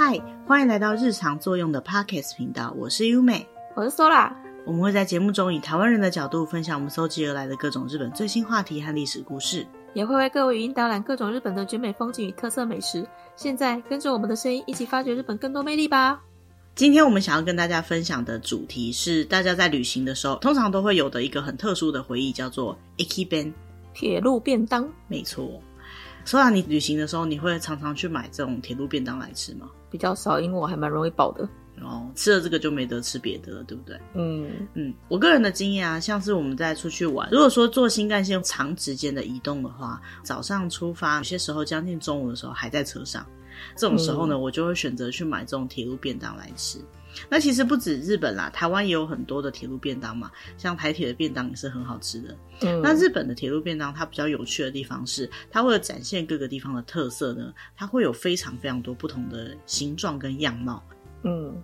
嗨，欢迎来到日常作用的 Podcast 频道，我是优美，我是 Sola。我们会在节目中以台湾人的角度分享我们搜集而来的各种日本最新话题和历史故事，也会为各位语音导览各种日本的绝美风景与特色美食。现在跟着我们的声音一起发掘日本更多魅力吧！今天我们想要跟大家分享的主题是大家在旅行的时候通常都会有的一个很特殊的回忆，叫做 Aki Ben 铁路便当。没错。说到你旅行的时候，你会常常去买这种铁路便当来吃吗？比较少，因为我还蛮容易饱的。哦，吃了这个就没得吃别的了，对不对？嗯嗯，我个人的经验啊，像是我们在出去玩，如果说坐新干线长时间的移动的话，早上出发，有些时候将近中午的时候还在车上，这种时候呢，嗯、我就会选择去买这种铁路便当来吃。那其实不止日本啦，台湾也有很多的铁路便当嘛，像台铁的便当也是很好吃的。嗯，那日本的铁路便当它比较有趣的地方是，它为了展现各个地方的特色呢，它会有非常非常多不同的形状跟样貌。嗯，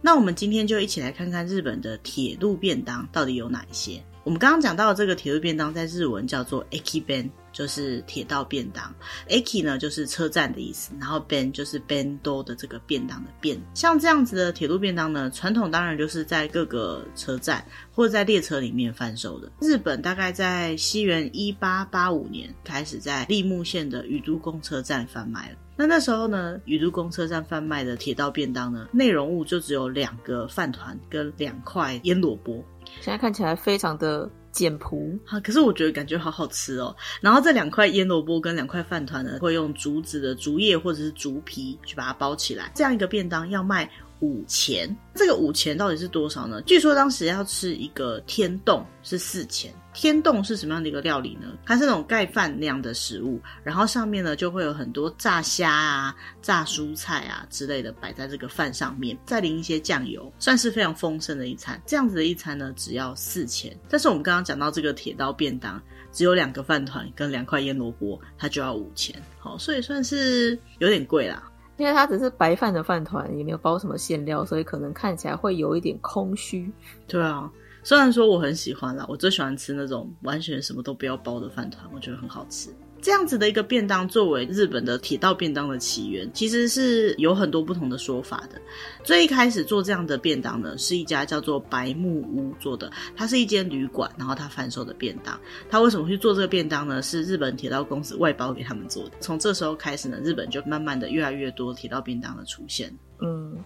那我们今天就一起来看看日本的铁路便当到底有哪一些。我们刚刚讲到的这个铁路便当，在日文叫做 Ekiben。就是铁道便当，eki 呢就是车站的意思，然后 ben 就是 bendo 的这个便当的便。像这样子的铁路便当呢，传统当然就是在各个车站或者在列车里面贩售的。日本大概在西元一八八五年开始在立木县的宇都宫车站贩卖了。那那时候呢，宇都宫车站贩卖的铁道便当呢，内容物就只有两个饭团跟两块腌萝卜。现在看起来非常的。简朴啊，可是我觉得感觉好好吃哦。然后这两块腌萝卜跟两块饭团呢，会用竹子的竹叶或者是竹皮去把它包起来。这样一个便当要卖五钱，这个五钱到底是多少呢？据说当时要吃一个天丼是四钱。天丼是什么样的一个料理呢？它是那种盖饭那样的食物，然后上面呢就会有很多炸虾啊、炸蔬菜啊之类的摆在这个饭上面，再淋一些酱油，算是非常丰盛的一餐。这样子的一餐呢，只要四钱。但是我们刚刚讲到这个铁道便当，只有两个饭团跟两块腌萝卜，它就要五钱。好，所以算是有点贵啦。因为它只是白饭的饭团，也没有包什么馅料，所以可能看起来会有一点空虚。对啊。虽然说我很喜欢啦，我最喜欢吃那种完全什么都不要包的饭团，我觉得很好吃。这样子的一个便当作为日本的铁道便当的起源，其实是有很多不同的说法的。最一开始做这样的便当呢，是一家叫做白木屋做的，它是一间旅馆，然后它贩售的便当。它为什么去做这个便当呢？是日本铁道公司外包给他们做的。从这时候开始呢，日本就慢慢的越来越多铁道便当的出现。嗯。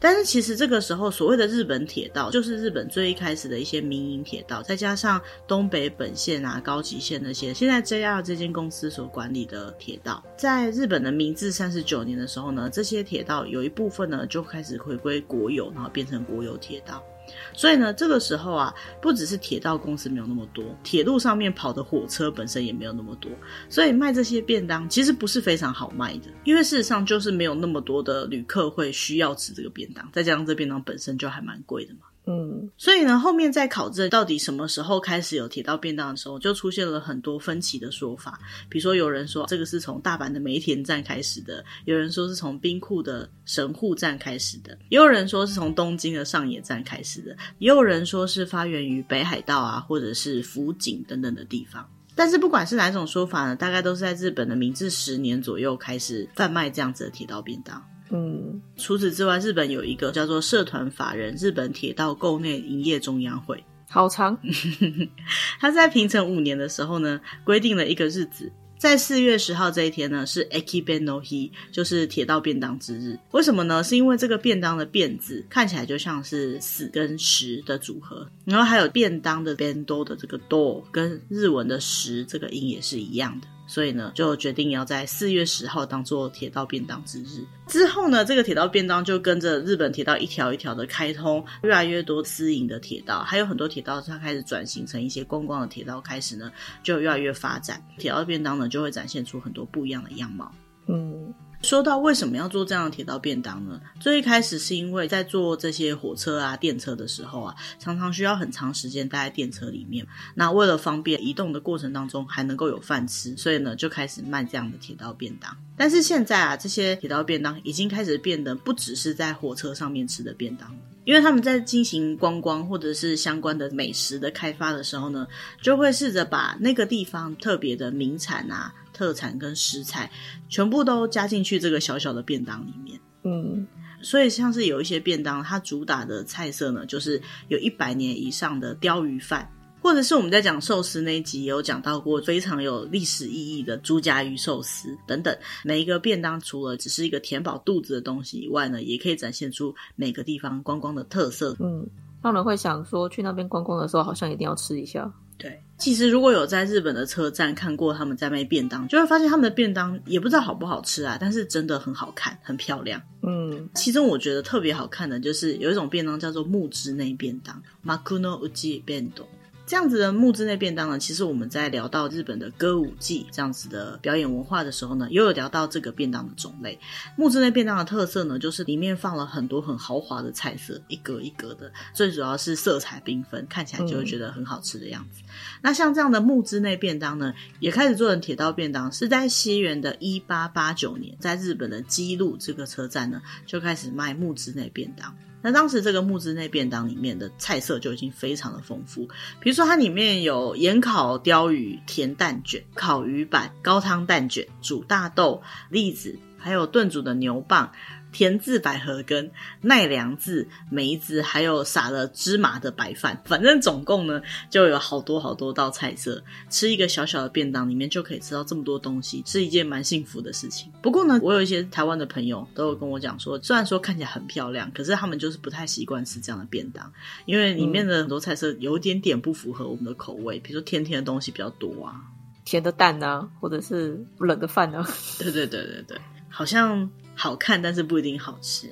但是其实这个时候，所谓的日本铁道，就是日本最一开始的一些民营铁道，再加上东北本线啊、高崎线那些，现在 JR 这间公司所管理的铁道，在日本的明治三十九年的时候呢，这些铁道有一部分呢就开始回归国有，然后变成国有铁道。所以呢，这个时候啊，不只是铁道公司没有那么多，铁路上面跑的火车本身也没有那么多，所以卖这些便当其实不是非常好卖的，因为事实上就是没有那么多的旅客会需要吃这个便当，再加上这便当本身就还蛮贵的嘛。嗯，所以呢，后面在考证到底什么时候开始有铁道便当的时候，就出现了很多分歧的说法。比如说，有人说这个是从大阪的梅田站开始的，有人说是从兵库的神户站开始的，也有人说是从东京的上野站开始的，也有人说是发源于北海道啊，或者是福井等等的地方。但是不管是哪种说法呢，大概都是在日本的明治十年左右开始贩卖这样子的铁道便当。嗯，除此之外，日本有一个叫做社团法人日本铁道构内营业中央会，好长。他在平成五年的时候呢，规定了一个日子，在四月十号这一天呢，是 Aki Bennohi，就是铁道便当之日。为什么呢？是因为这个便当的便字看起来就像是死跟十的组合，然后还有便当的 bendo 的这个 do 跟日文的十这个音也是一样的。所以呢，就决定要在四月十号当做铁道便当之日。之后呢，这个铁道便当就跟着日本铁道一条一条的开通，越来越多私营的铁道，还有很多铁道它开始转型成一些观光的铁道，开始呢就越来越发展。铁道便当呢就会展现出很多不一样的样貌。嗯。说到为什么要做这样的铁道便当呢？最一开始是因为在做这些火车啊、电车的时候啊，常常需要很长时间待在电车里面。那为了方便移动的过程当中还能够有饭吃，所以呢就开始卖这样的铁道便当。但是现在啊，这些铁道便当已经开始变得不只是在火车上面吃的便当，因为他们在进行观光或者是相关的美食的开发的时候呢，就会试着把那个地方特别的名产啊。特产跟食材全部都加进去这个小小的便当里面，嗯，所以像是有一些便当，它主打的菜色呢，就是有一百年以上的鲷鱼饭。或者是我们在讲寿司那一集也有讲到过非常有历史意义的猪夹鱼寿司等等，每一个便当除了只是一个填饱肚子的东西以外呢，也可以展现出每个地方观光的特色。嗯，让人会想说去那边观光的时候，好像一定要吃一下。对，其实如果有在日本的车站看过他们在卖便当，就会发现他们的便当也不知道好不好吃啊，但是真的很好看，很漂亮。嗯，其中我觉得特别好看的就是有一种便当叫做木之内便当 Makuno Uchi Bento。这样子的木之内便当呢，其实我们在聊到日本的歌舞伎这样子的表演文化的时候呢，也有聊到这个便当的种类。木之内便当的特色呢，就是里面放了很多很豪华的菜色，一格一格的，最主要是色彩缤纷，看起来就会觉得很好吃的样子。嗯、那像这样的木之内便当呢，也开始做成铁道便当，是在西元的一八八九年，在日本的基路这个车站呢，就开始卖木之内便当。那当时这个木之内便当里面的菜色就已经非常的丰富，比如说它里面有盐烤鲷鱼、甜蛋卷、烤鱼板、高汤蛋卷、煮大豆、栗子，还有炖煮的牛蒡。甜字百合根、奈良字、梅子，还有撒了芝麻的白饭，反正总共呢就有好多好多道菜色。吃一个小小的便当里面就可以吃到这么多东西，是一件蛮幸福的事情。不过呢，我有一些台湾的朋友都有跟我讲说，虽然说看起来很漂亮，可是他们就是不太习惯吃这样的便当，因为里面的很多菜色有一点点不符合我们的口味，比如说甜甜的东西比较多啊，甜的蛋啊，或者是冷的饭啊。对对对对对，好像。好看，但是不一定好吃。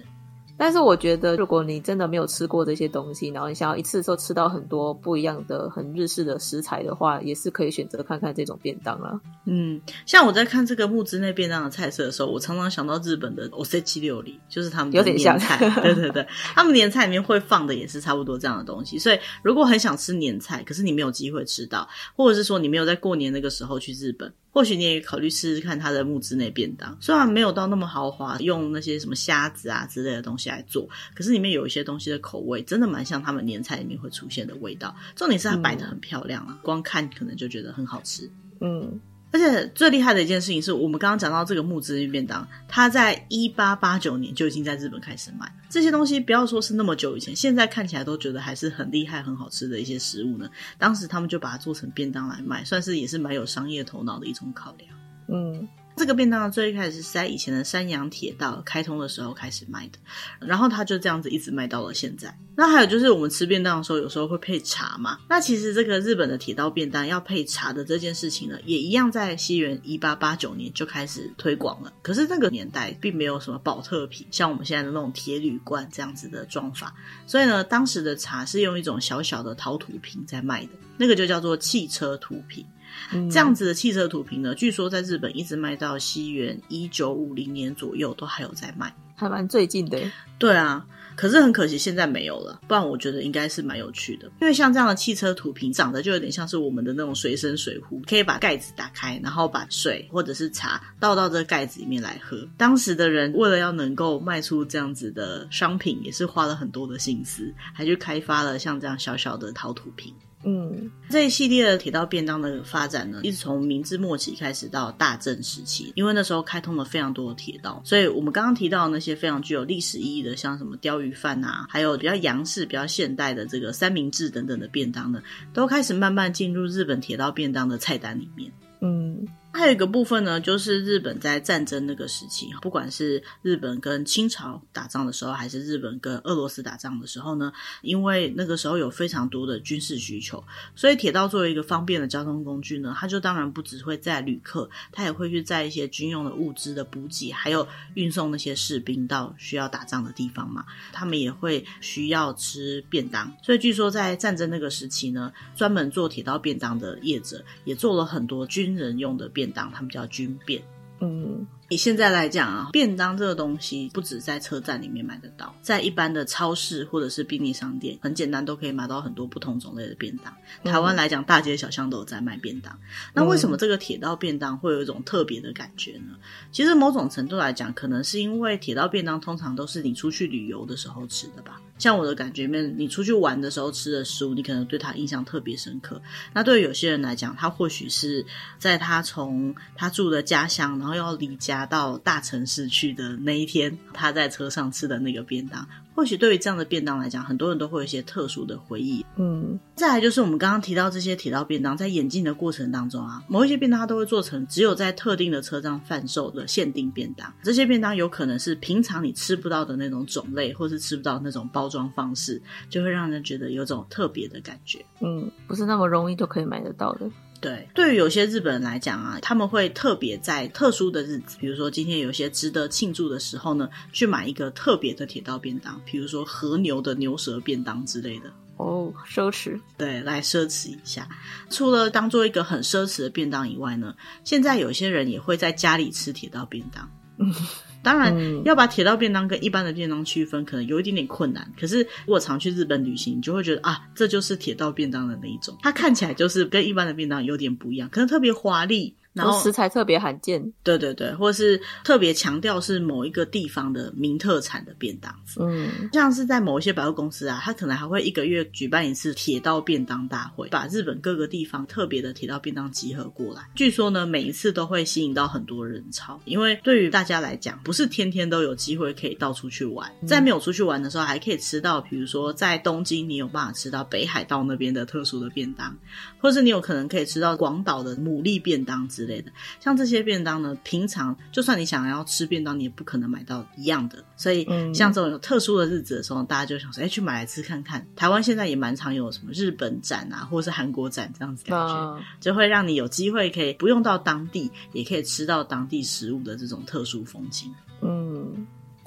但是我觉得，如果你真的没有吃过这些东西，然后你想要一次都吃到很多不一样的、很日式的食材的话，也是可以选择看看这种便当啦。嗯，像我在看这个木之内便当的菜色的时候，我常常想到日本的おせち料理，就是他们的年菜。有点像对对对，他们年菜里面会放的也是差不多这样的东西。所以，如果很想吃年菜，可是你没有机会吃到，或者是说你没有在过年那个时候去日本。 或许你也考虑试试看它的木之内便当，虽然没有到那么豪华，用那些什么虾子啊之类的东西来做，可是里面有一些东西的口味真的蛮像他们年菜里面会出现的味道。重点是它摆得很漂亮啊，嗯、光看可能就觉得很好吃。嗯。而且最厉害的一件事情是我们刚刚讲到这个木之内便当，它在一八八九年就已经在日本开始卖这些东西。不要说是那么久以前，现在看起来都觉得还是很厉害、很好吃的一些食物呢。当时他们就把它做成便当来卖，算是也是蛮有商业头脑的一种考量。嗯。这个便当最一开始是在以前的山阳铁道开通的时候开始卖的，然后它就这样子一直卖到了现在。那还有就是我们吃便当的时候，有时候会配茶嘛。那其实这个日本的铁道便当要配茶的这件事情呢，也一样在西元一八八九年就开始推广了。可是那个年代并没有什么宝特瓶，像我们现在的那种铁铝罐这样子的装法，所以呢，当时的茶是用一种小小的陶土瓶在卖的，那个就叫做汽车土瓶。嗯、这样子的汽车土瓶呢，据说在日本一直卖到西元一九五零年左右，都还有在卖，还蛮最近的。对啊，可是很可惜现在没有了，不然我觉得应该是蛮有趣的。因为像这样的汽车土瓶，长得就有点像是我们的那种随身水壶，可以把盖子打开，然后把水或者是茶倒到这个盖子里面来喝。当时的人为了要能够卖出这样子的商品，也是花了很多的心思，还去开发了像这样小小的陶土瓶。嗯，这一系列的铁道便当的发展呢，一直从明治末期开始到大正时期，因为那时候开通了非常多的铁道，所以我们刚刚提到的那些非常具有历史意义的，像什么鲷鱼饭啊，还有比较洋式、比较现代的这个三明治等等的便当呢，都开始慢慢进入日本铁道便当的菜单里面。嗯。还有一个部分呢，就是日本在战争那个时期，不管是日本跟清朝打仗的时候，还是日本跟俄罗斯打仗的时候呢，因为那个时候有非常多的军事需求，所以铁道作为一个方便的交通工具呢，它就当然不只会载旅客，它也会去载一些军用的物资的补给，还有运送那些士兵到需要打仗的地方嘛。他们也会需要吃便当，所以据说在战争那个时期呢，专门做铁道便当的业者也做了很多军人用的便当，他们叫军便，嗯。以现在来讲啊，便当这个东西不止在车站里面买得到，在一般的超市或者是便利商店，很简单都可以买到很多不同种类的便当。台湾来讲，大街小巷都有在卖便当。那为什么这个铁道便当会有一种特别的感觉呢？其实某种程度来讲，可能是因为铁道便当通常都是你出去旅游的时候吃的吧。像我的感觉里面，你出去玩的时候吃的食物，你可能对他印象特别深刻。那对于有些人来讲，他或许是在他从他住的家乡，然后要离。家到大城市去的那一天，他在车上吃的那个便当。或许对于这样的便当来讲，很多人都会有一些特殊的回忆。嗯，再来就是我们刚刚提到这些铁道便当，在演进的过程当中啊，某一些便当它都会做成只有在特定的车站贩售的限定便当。这些便当有可能是平常你吃不到的那种种类，或是吃不到那种包装方式，就会让人觉得有种特别的感觉。嗯，不是那么容易就可以买得到的。对，对于有些日本人来讲啊，他们会特别在特殊的日子，比如说今天有些值得庆祝的时候呢，去买一个特别的铁道便当，比如说和牛的牛舌便当之类的。哦，奢侈。对，来奢侈一下。除了当做一个很奢侈的便当以外呢，现在有些人也会在家里吃铁道便当。嗯。当然，嗯、要把铁道便当跟一般的便当区分，可能有一点点困难。可是，如果常去日本旅行，你就会觉得啊，这就是铁道便当的那一种。它看起来就是跟一般的便当有点不一样，可能特别华丽。然后食材特别罕见，对对对，或是特别强调是某一个地方的名特产的便当，嗯，像是在某一些百货公司啊，它可能还会一个月举办一次铁道便当大会，把日本各个地方特别的铁道便当集合过来。据说呢，每一次都会吸引到很多人潮，因为对于大家来讲，不是天天都有机会可以到处去玩，在没有出去玩的时候，还可以吃到，比如说在东京，你有办法吃到北海道那边的特殊的便当，或是你有可能可以吃到广岛的牡蛎便当之类的，像这。这些便当呢，平常就算你想要吃便当，你也不可能买到一样的。所以，像这种有特殊的日子的时候，大家就想说，哎，去买来吃看看。台湾现在也蛮常有什么日本展啊，或者是韩国展这样子感觉，就会让你有机会可以不用到当地，也可以吃到当地食物的这种特殊风情。嗯。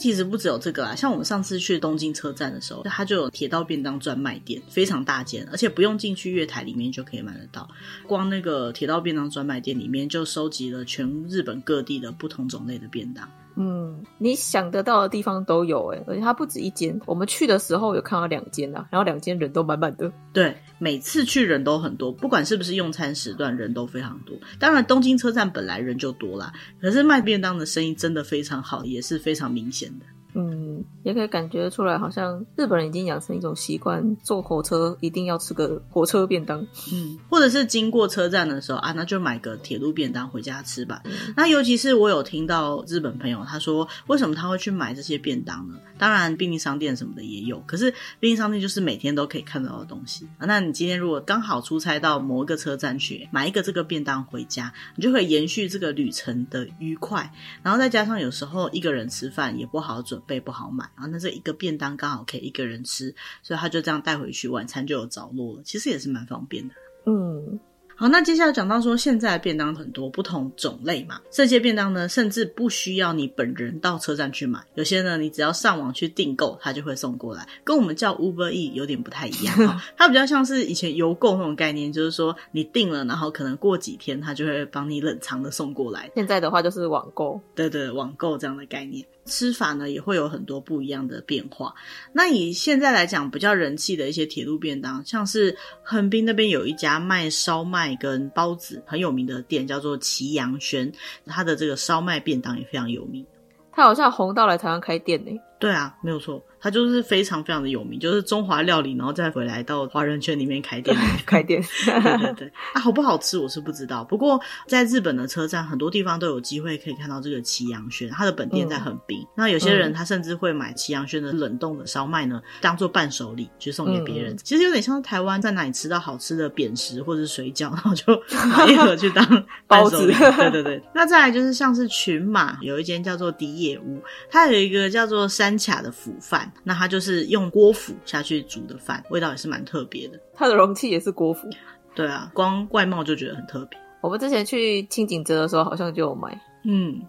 其实不只有这个啦，像我们上次去东京车站的时候，它就有铁道便当专卖店，非常大间，而且不用进去月台里面就可以买得到。光那个铁道便当专卖店里面就收集了全日本各地的不同种类的便当。嗯，你想得到的地方都有诶，而且它不止一间。我们去的时候有看到两间啊，然后两间人都满满的。对，每次去人都很多，不管是不是用餐时段，人都非常多。当然，东京车站本来人就多啦，可是卖便当的生意真的非常好，也是非常明显的。嗯，也可以感觉出来，好像日本人已经养成一种习惯，坐火车一定要吃个火车便当。嗯，或者是经过车站的时候啊，那就买个铁路便当回家吃吧。嗯、那尤其是我有听到日本朋友他说，为什么他会去买这些便当呢？当然，便利商店什么的也有，可是便利商店就是每天都可以看到的东西啊。那你今天如果刚好出差到某一个车站去买一个这个便当回家，你就可以延续这个旅程的愉快。然后再加上有时候一个人吃饭也不好准。备不好买，啊那这一个便当刚好可以一个人吃，所以他就这样带回去，晚餐就有着落了。其实也是蛮方便的。嗯。好，那接下来讲到说，现在的便当很多不同种类嘛，这些便当呢，甚至不需要你本人到车站去买，有些呢，你只要上网去订购，它就会送过来，跟我们叫 Uber Eats 有点不太一样哦，它比较像是以前邮购那种概念，就是说你订了，然后可能过几天，它就会帮你冷藏的送过来。现在的话就是网购，对对，网购这样的概念。吃法呢也会有很多不一样的变化。那以现在来讲，比较人气的一些铁路便当，像是横滨那边有一家卖烧麦跟包子很有名的店，叫做祁阳轩，它的这个烧麦便当也非常有名。它好像红到来台湾开店呢。对啊，没有错。它就是非常非常的有名，就是中华料理，然后再回来到华人圈里面开店，开店。对对对，啊，好不好吃我是不知道。不过在日本的车站，很多地方都有机会可以看到这个祁阳轩，它的本店在横滨。嗯、那有些人他甚至会买祁阳轩的冷冻的烧麦呢，当做伴手礼去送给别人。嗯、其实有点像台湾在哪里吃到好吃的扁食或者是水饺，然后就买一盒去当 伴手礼。对对对。那再来就是像是群马有一间叫做迪野屋，它有一个叫做山卡的腐饭。那它就是用锅釜下去煮的饭，味道也是蛮特别的。它的容器也是锅釜，对啊，光外貌就觉得很特别。我们之前去清景泽的时候，好像就有买，嗯。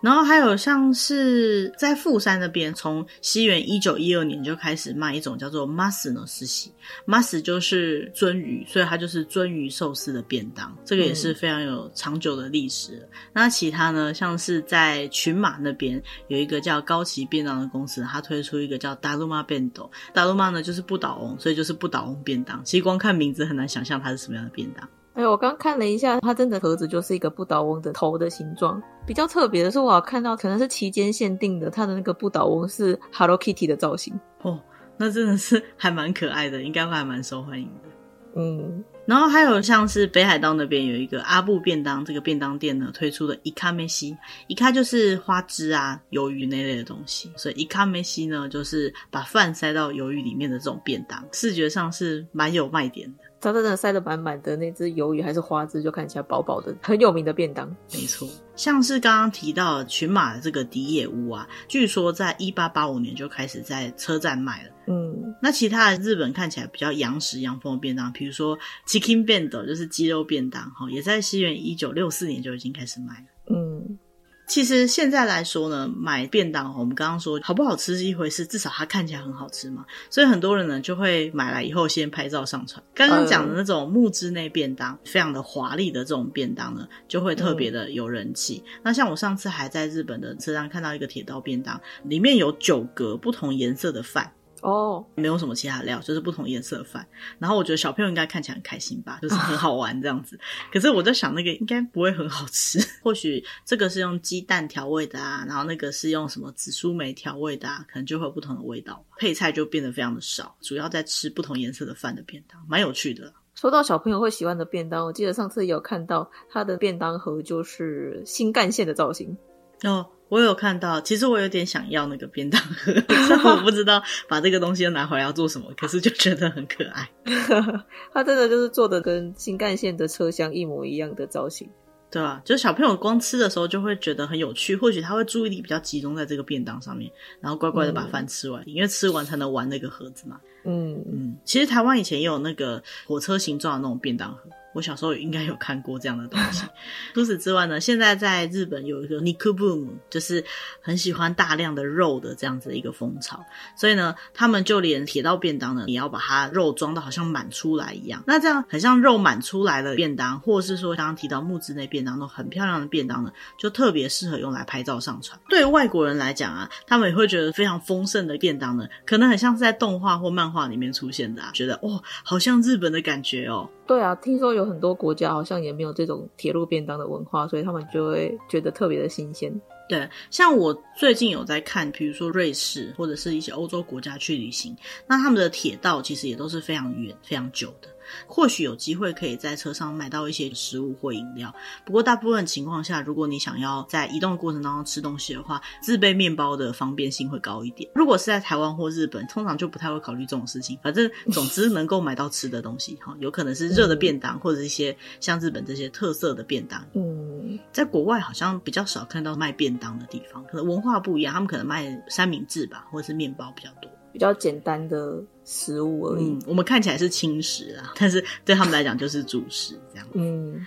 然后还有像是在富山那边，从西元一九一二年就开始卖一种叫做 mas の寿司，mas 就是鳟鱼，所以它就是鳟鱼寿司的便当，这个也是非常有长久的历史。那其他呢，像是在群马那边有一个叫高崎便当的公司，它推出一个叫达鲁玛便当，达鲁玛呢就是不倒翁，所以就是不倒翁便当。其实光看名字很难想象它是什么样的便当。哎，我刚看了一下，它真的盒子就是一个不倒翁的头的形状。比较特别的是，我有看到可能是期间限定的，它的那个不倒翁是 Hello Kitty 的造型。哦，那真的是 还蛮可爱的，应该会还蛮受欢迎的。嗯，然后还有像是北海道那边有一个阿布便当，这个便当店呢推出的伊卡梅西，伊卡就是花枝啊、鱿鱼那类的东西，所以伊卡梅西呢就是把饭塞到鱿鱼里面的这种便当，视觉上是蛮有卖点的。它真的塞得满满的，那只鱿鱼还是花枝，就看起来饱饱的，很有名的便当。没错，像是刚刚提到的群马的这个迪野屋啊，据说在一八八五年就开始在车站卖了。嗯，那其他的日本看起来比较洋食洋风的便当，比如说 Chicken Bento 就是鸡肉便当，哈，也在西元一九六四年就已经开始卖了。嗯。其实现在来说呢，买便当，我们刚刚说好不好吃是一回事，至少它看起来很好吃嘛，所以很多人呢就会买来以后先拍照上传。刚刚讲的那种木质内便当，非常的华丽的这种便当呢，就会特别的有人气。那像我上次还在日本的车上看到一个铁道便当，里面有九格不同颜色的饭。哦，没有什么其他料，就是不同颜色的饭。然后我觉得小朋友应该看起来很开心吧，就是很好玩这样子。可是我在想，那个应该不会很好吃。或许这个是用鸡蛋调味的啊，然后那个是用什么紫苏梅调味的啊，可能就会有不同的味道。配菜就变得非常的少，主要在吃不同颜色的饭的便当，蛮有趣的。说到小朋友会喜欢的便当，我记得上次有看到他的便当盒就是新干线的造型哦。我有看到，其实我有点想要那个便当盒，但我不知道把这个东西拿回来要做什么，可是就觉得很可爱。它真的就是做的跟新干线的车厢一模一样的造型，对啊？就是小朋友光吃的时候就会觉得很有趣，或许他会注意力比较集中在这个便当上面，然后乖乖的把饭吃完，嗯、因为吃完才能玩那个盒子嘛。嗯嗯，其实台湾以前也有那个火车形状的那种便当盒。我小时候应该有看过这样的东西。除此之外呢，现在在日本有一个 Niku Boom，就是很喜欢大量的肉的这样子的一个风潮。所以呢，他们就连铁道便当呢，也要把它肉装的好像满出来一样。那这样很像肉满出来的便当，或是说刚刚提到木质内便当，那种很漂亮的便当呢，就特别适合用来拍照上传。对外国人来讲啊，他们也会觉得非常丰盛的便当呢，可能很像是在动画或漫画里面出现的啊，觉得哦，好像日本的感觉哦。对啊，听说有很多国家好像也没有这种铁路便当的文化，所以他们就会觉得特别的新鲜。对，像我最近有在看，比如说瑞士或者是一些欧洲国家去旅行，那他们的铁道其实也都是非常远、非常久的。或许有机会可以在车上买到一些食物或饮料，不过大部分情况下，如果你想要在移动的过程当中吃东西的话，自备面包的方便性会高一点。如果是在台湾或日本，通常就不太会考虑这种事情。反正 总之能够买到吃的东西，哈，有可能是热的便当，或者一些像日本这些特色的便当。嗯，在国外好像比较少看到卖便当的地方，可能文化不一样，他们可能卖三明治吧，或者是面包比较多。比较简单的食物而已。嗯，我们看起来是轻食啊，但是对他们来讲就是主食这样。嗯。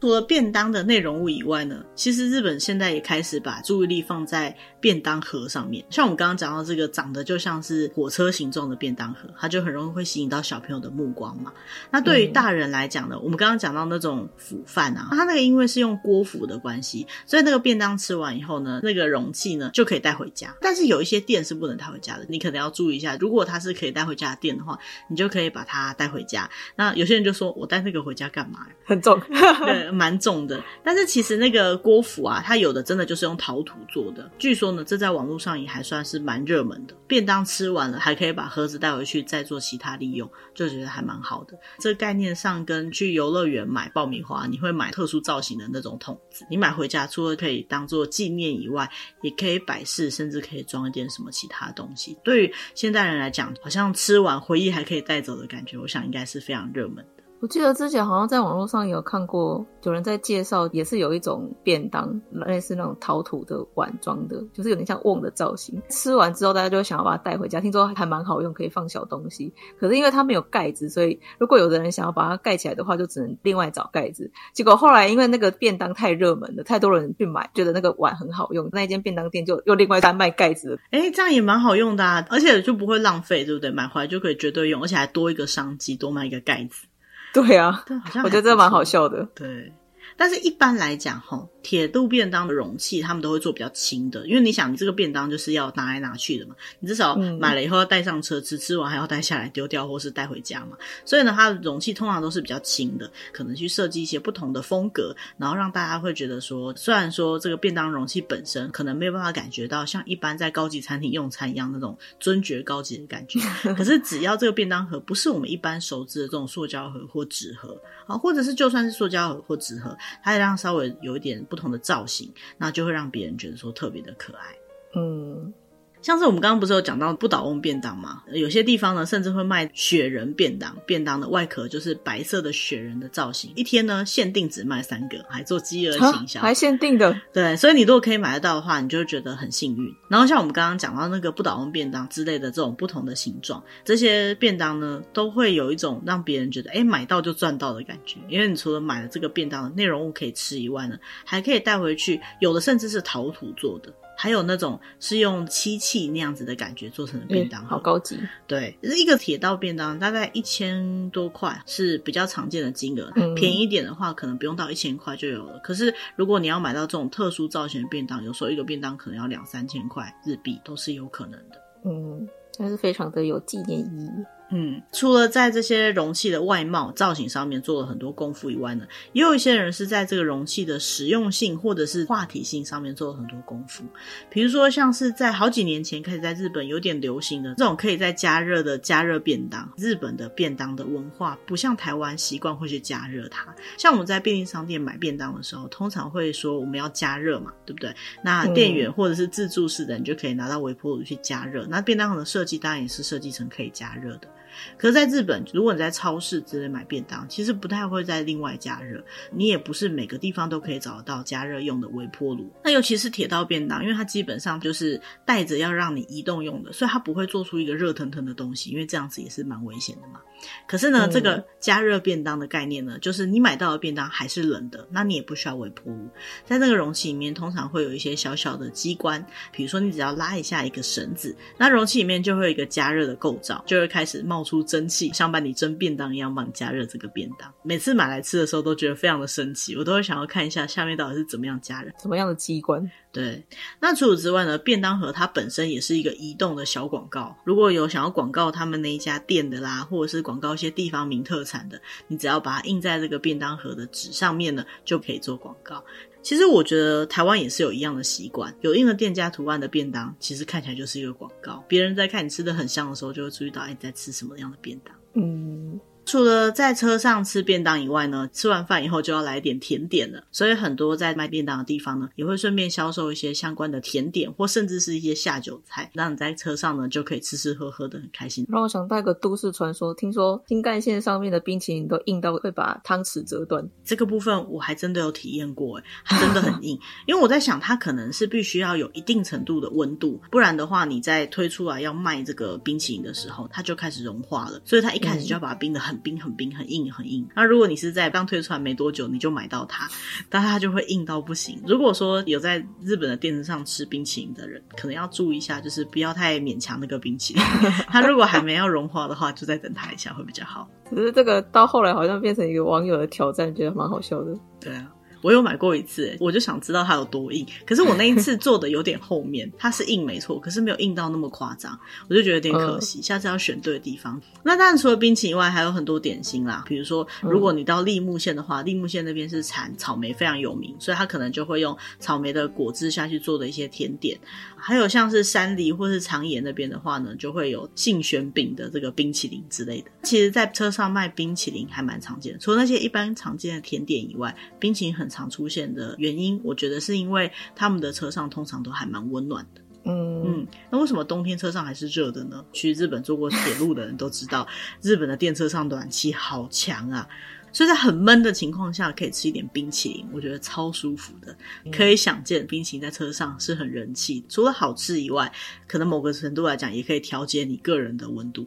除了便当的内容物以外呢，其实日本现在也开始把注意力放在便当盒上面。像我们刚刚讲到这个长得就像是火车形状的便当盒，它就很容易会吸引到小朋友的目光嘛。那对于大人来讲呢，嗯、我们刚刚讲到那种釜饭啊，它那个因为是用锅釜的关系，所以那个便当吃完以后呢，那个容器呢就可以带回家。但是有一些店是不能带回家的，你可能要注意一下。如果它是可以带回家的店的话，你就可以把它带回家。那有些人就说，我带那个回家干嘛？很重。对。蛮重的，但是其实那个锅釜啊，它有的真的就是用陶土做的。据说呢，这在网络上也还算是蛮热门的。便当吃完了，还可以把盒子带回去再做其他利用，就觉得还蛮好的。这个概念上跟去游乐园买爆米花，你会买特殊造型的那种桶子，你买回家除了可以当做纪念以外，也可以摆饰，甚至可以装一点什么其他东西。对于现代人来讲，好像吃完回忆还可以带走的感觉，我想应该是非常热门。我记得之前好像在网络上有看过，有人在介绍，也是有一种便当，类似那种陶土的碗装的，就是有点像瓮的造型。吃完之后，大家就想要把它带回家，听说还蛮好用，可以放小东西。可是因为它没有盖子，所以如果有的人想要把它盖起来的话，就只能另外找盖子。结果后来因为那个便当太热门了，太多人去买，觉得那个碗很好用，那一间便当店就又另外单卖盖子。哎，这样也蛮好用的啊，而且就不会浪费，对不对？买回来就可以绝对用，而且还多一个商机，多卖一个盖子。对啊，对，好像我觉得这蛮好笑的。对，但是一般来讲，哈，铁路便当的容器他们都会做比较轻的，因为你想，你这个便当就是要拿来拿去的嘛，你至少买了以后要带上车吃，吃完还要带下来丢掉或是带回家嘛。所以呢，它的容器通常都是比较轻的，可能去设计一些不同的风格，然后让大家会觉得说，虽然说这个便当容器本身可能没有办法感觉到像一般在高级餐厅用餐一样那种尊爵高级的感觉，可是只要这个便当盒不是我们一般熟知的这种塑胶盒或纸盒啊，或者是就算是塑胶盒或纸盒，它也让稍微有一点不同的造型，那就会让别人觉得说特别的可爱。嗯。像是我们刚刚不是有讲到不倒翁便当吗？有些地方呢，甚至会卖雪人便当，便当的外壳就是白色的雪人的造型。一天呢，限定只卖三个，还做饥饿营销，还限定的。对，所以你如果可以买得到的话，你就会觉得很幸运。然后像我们刚刚讲到那个不倒翁便当之类的这种不同的形状，这些便当呢，都会有一种让别人觉得，哎，买到就赚到的感觉。因为你除了买了这个便当的内容物可以吃以外呢，还可以带回去，有的甚至是陶土做的。还有那种是用漆器那样子的感觉做成的便当，好高级。对，一个铁道便当大概一千多块是比较常见的金额，嗯，便宜一点的话可能不用到一千块就有了。可是如果你要买到这种特殊造型的便当，有时候一个便当可能要两三千块日币都是有可能的。嗯，但是非常的有纪念意义。嗯，除了在这些容器的外貌造型上面做了很多功夫以外呢，也有一些人是在这个容器的实用性或者是话题性上面做了很多功夫。比如说，像是在好几年前开始在日本有点流行的这种可以在加热的加热便当。日本的便当的文化不像台湾习惯会去加热它，像我们在便利商店买便当的时候，通常会说我们要加热嘛，对不对？那店员或者是自助式的，你就可以拿到微波炉去加热。那便当盒的设计当然也是设计成可以加热的。可是在日本，如果你在超市之类买便当，其实不太会再另外加热。你也不是每个地方都可以找得到加热用的微波炉。那尤其是铁道便当，因为它基本上就是带着要让你移动用的，所以它不会做出一个热腾腾的东西，因为这样子也是蛮危险的嘛。可是呢，嗯、这个加热便当的概念呢，就是你买到的便当还是冷的，那你也不需要微波炉。在那个容器里面，通常会有一些小小的机关，比如说你只要拉一下一个绳子，那容器里面就会有一个加热的构造，就会开始冒出蒸汽，像把你蒸便当一样帮你加热这个便当。每次买来吃的时候都觉得非常的神奇，我都会想要看一下下面到底是怎么样加热，什么样的机关。对，那除此之外呢，便当盒它本身也是一个移动的小广告。如果有想要广告他们那一家店的啦，或者是广告一些地方名特产的，你只要把它印在这个便当盒的纸上面呢，就可以做广告。其实我觉得台湾也是有一样的习惯，有印了店家图案的便当，其实看起来就是一个广告。别人在看你吃的很香的时候，就会注意到哎，你在吃什么样的便当。嗯。除了在车上吃便当以外呢，吃完饭以后就要来点甜点了。所以很多在卖便当的地方呢，也会顺便销售一些相关的甜点，或甚至是一些下酒菜，让你在车上呢就可以吃吃喝喝的很开心。让我想到一个都市传说，听说新干线上面的冰淇淋都硬到会把汤匙折断。这个部分我还真的有体验过，诶真的很硬。因为我在想，它可能是必须要有一定程度的温度，不然的话，你在推出来要卖这个冰淇淋的时候，它就开始融化了。所以它一开始就要把它冰的很冰、很冰、很硬。硬很硬，那如果你是在刚推出来没多久你就买到它，但它就会硬到不行。如果说有在日本的电视上吃冰淇淋的人，可能要注意一下，就是不要太勉强那个冰淇淋。它如果还没要融化的话，就再等它一下会比较好。可是这个到后来好像变成一个网友的挑战，觉得蛮好笑的。对啊。我有买过一次，我就想知道它有多硬。可是我那一次做的有点后面，它是硬没错，可是没有硬到那么夸张，我就觉得有点可惜。下次要选对的地方。那当然除了冰淇淋以外，还有很多点心啦。比如说，如果你到立木县的话，立木县那边是产草莓非常有名，所以它可能就会用草莓的果汁下去做的一些甜点。还有像是山梨或是长野那边的话呢，就会有杏玄饼的这个冰淇淋之类的。其实，在车上卖冰淇淋还蛮常见的，除了那些一般常见的甜点以外，冰淇淋很常出现的原因，我觉得是因为他们的车上通常都还蛮温暖的。嗯嗯，那为什么冬天车上还是热的呢？去日本坐过铁路的人都知道，日本的电车上暖气好强啊。所以在很闷的情况下，可以吃一点冰淇淋，我觉得超舒服的。可以想见，冰淇淋在车上是很人气。除了好吃以外，可能某个程度来讲，也可以调节你个人的温度，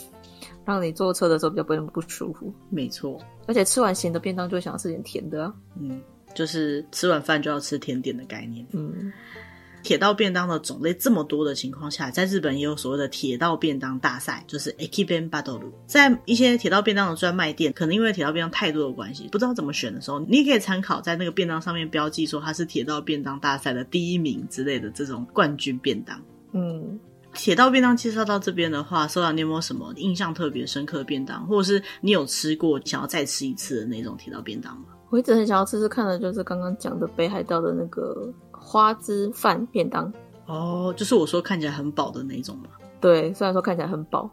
让你坐车的时候比较不不舒服。没错，而且吃完咸的便当，就想要吃点甜的啊。嗯，就是吃完饭就要吃甜点的概念。嗯。铁道便当的种类这么多的情况下，在日本也有所谓的铁道便当大赛，就是 Ekiben Battle。在一些铁道便当的专卖店，可能因为铁道便当太多的关系，不知道怎么选的时候，你也可以参考在那个便当上面标记说它是铁道便当大赛的第一名之类的这种冠军便当。嗯。铁道便当介绍到这边的话，收到你有没有什么印象特别深刻的便当，或者是你有吃过想要再吃一次的那种铁道便当吗？我一直很想要吃吃看的，就是刚刚讲的北海道的那个花枝饭便当。哦，就是我说看起来很饱的那种吗？对，虽然说看起来很饱，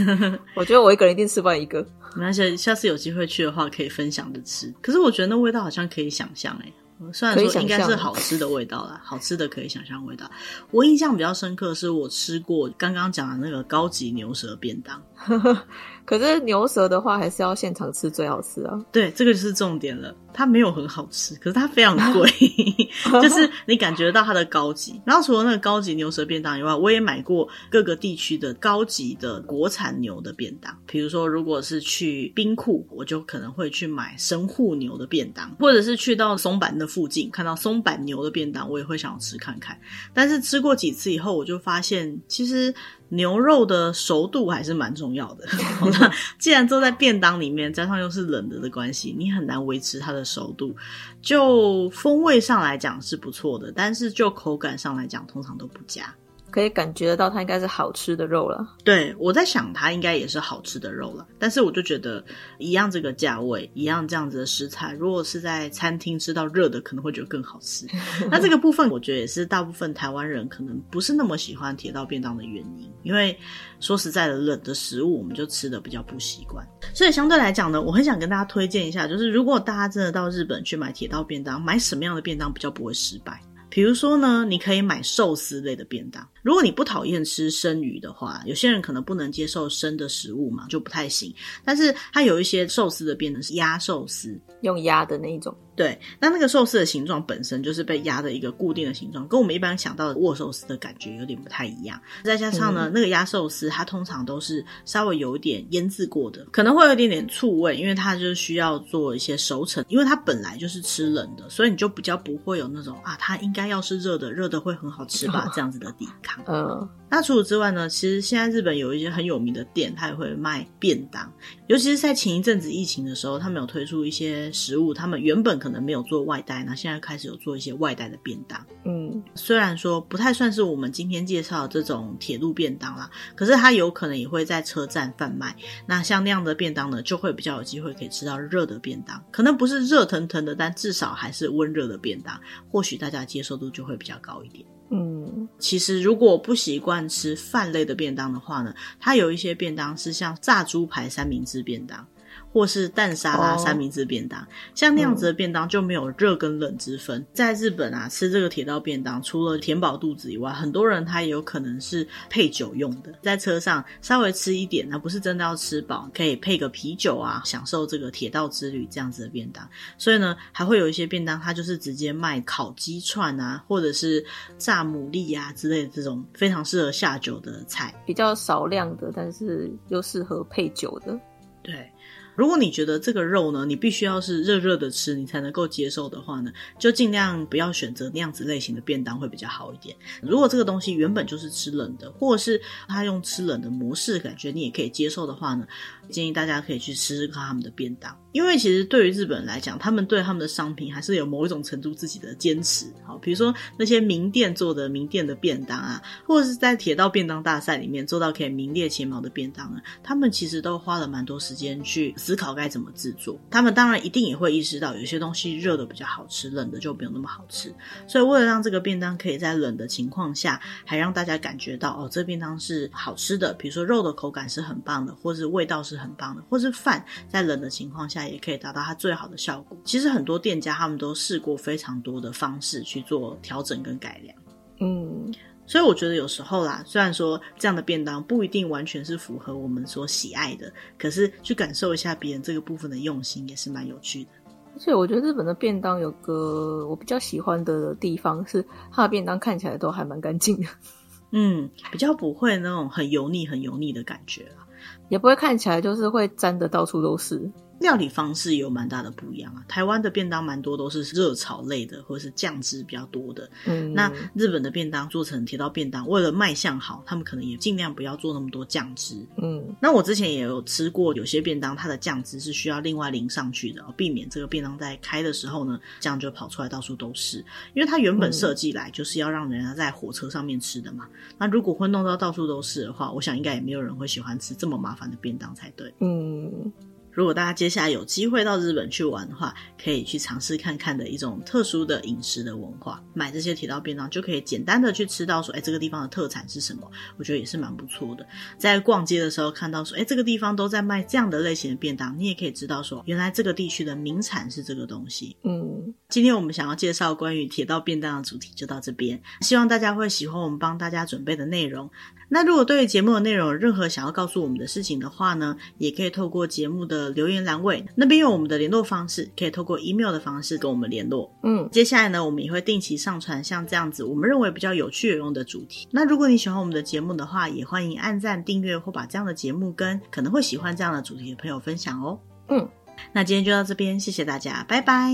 我觉得我一个人一定吃不完一个。而且下次有机会去的话，可以分享着吃。可是我觉得那味道好像可以想象哎。虽然说应该是好吃的味道啦，好吃的可以想象味道。我印象比较深刻的是我吃过刚刚讲的那个高级牛舌便当。可是牛舌的话，还是要现场吃最好吃啊。对，这个就是重点了。它没有很好吃，可是它非常贵，就是你感觉到它的高级。然后除了那个高级牛舌便当以外，我也买过各个地区的高级的国产牛的便当。比如说，如果是去冰库，我就可能会去买神户牛的便当，或者是去到松板的附近看到松板牛的便当，我也会想要吃看看。但是吃过几次以后，我就发现其实。牛肉的熟度还是蛮重要的。既然坐在便当里面，加上又是冷的的关系，你很难维持它的熟度。就风味上来讲是不错的，但是就口感上来讲，通常都不佳。可以感觉得到它应该是好吃的肉了。对，我在想它应该也是好吃的肉了，但是我就觉得一样这个价位，一样这样子的食材，如果是在餐厅吃到热的，可能会觉得更好吃。那这个部分我觉得也是大部分台湾人可能不是那么喜欢铁道便当的原因，因为说实在的，冷的食物我们就吃的比较不习惯。所以相对来讲呢，我很想跟大家推荐一下，就是如果大家真的到日本去买铁道便当，买什么样的便当比较不会失败？比如说呢，你可以买寿司类的便当。如果你不讨厌吃生鱼的话，有些人可能不能接受生的食物嘛，就不太行。但是它有一些寿司的便当是鸭寿司，用鸭的那一种。对，那那个寿司的形状本身就是被压的一个固定的形状，跟我们一般想到的握寿司的感觉有点不太一样。再加上呢，嗯、那个压寿司它通常都是稍微有一点腌制过的，可能会有一点点醋味，因为它就是需要做一些熟成。因为它本来就是吃冷的，所以你就比较不会有那种啊，它应该要是热的，热的会很好吃吧 这样子的抵抗。嗯。那除此之外呢，其实现在日本有一些很有名的店，它也会卖便当。尤其是在前一阵子疫情的时候，他们有推出一些食物，他们原本可能没有做外带，那现在开始有做一些外带的便当。嗯，虽然说不太算是我们今天介绍的这种铁路便当啦，可是它有可能也会在车站贩卖。那像那样的便当呢，就会比较有机会可以吃到热的便当，可能不是热腾腾的，但至少还是温热的便当，或许大家接受度就会比较高一点。嗯，其实如果不习惯吃饭类的便当的话呢，它有一些便当是像炸猪排三明治便当。或是蛋沙拉三明治便当，哦、像那样子的便当就没有热跟冷之分。嗯、在日本啊，吃这个铁道便当，除了填饱肚子以外，很多人他也有可能是配酒用的，在车上稍微吃一点，那不是真的要吃饱，可以配个啤酒啊，享受这个铁道之旅这样子的便当。所以呢，还会有一些便当，它就是直接卖烤鸡串啊，或者是炸牡蛎啊之类的这种非常适合下酒的菜，比较少量的，但是又适合配酒的，对。如果你觉得这个肉呢，你必须要是热热的吃，你才能够接受的话呢，就尽量不要选择那样子类型的便当会比较好一点。如果这个东西原本就是吃冷的，或者是它用吃冷的模式，感觉你也可以接受的话呢，建议大家可以去吃吃看他们的便当。因为其实对于日本人来讲，他们对他们的商品还是有某一种程度自己的坚持。好，比如说那些名店做的名店的便当啊，或者是在铁道便当大赛里面做到可以名列前茅的便当啊，他们其实都花了蛮多时间去思考该怎么制作。他们当然一定也会意识到，有些东西热的比较好吃，冷的就没有那么好吃。所以为了让这个便当可以在冷的情况下，还让大家感觉到哦，这便当是好吃的。比如说肉的口感是很棒的，或是味道是很棒的，或是饭在冷的情况下。也可以达到它最好的效果。其实很多店家他们都试过非常多的方式去做调整跟改良。嗯，所以我觉得有时候啦，虽然说这样的便当不一定完全是符合我们所喜爱的，可是去感受一下别人这个部分的用心也是蛮有趣的。而且我觉得日本的便当有个我比较喜欢的地方是，它的便当看起来都还蛮干净的。嗯，比较不会那种很油腻、很油腻的感觉啦。也不会看起来就是会沾的到处都是。料理方式也有蛮大的不一样啊。台湾的便当蛮多都是热炒类的，或者是酱汁比较多的。嗯，那日本的便当做成铁道便当，为了卖相好，他们可能也尽量不要做那么多酱汁。嗯，那我之前也有吃过，有些便当它的酱汁是需要另外淋上去的，避免这个便当在开的时候呢，酱就跑出来到处都是。因为它原本设计来就是要让人家在火车上面吃的嘛。嗯，那如果会弄到到处都是的话，我想应该也没有人会喜欢吃这么麻烦的便当才对。嗯。如果大家接下来有机会到日本去玩的话，可以去尝试看看的一种特殊的饮食的文化。买这些铁道便当就可以简单的去吃到说，哎，这个地方的特产是什么？我觉得也是蛮不错的。在逛街的时候看到说，哎，这个地方都在卖这样的类型的便当，你也可以知道说，原来这个地区的名产是这个东西。嗯，今天我们想要介绍关于铁道便当的主题就到这边，希望大家会喜欢我们帮大家准备的内容。那如果对于节目的内容有任何想要告诉我们的事情的话呢，也可以透过节目的留言栏位那边有我们的联络方式，可以透过 email 的方式跟我们联络。嗯，接下来呢，我们也会定期上传像这样子我们认为比较有趣有用的主题。那如果你喜欢我们的节目的话，也欢迎按赞、订阅或把这样的节目跟可能会喜欢这样的主题的朋友分享哦。嗯，那今天就到这边，谢谢大家，拜拜，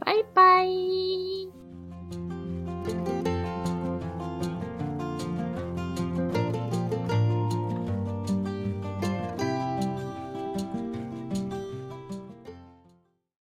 拜拜。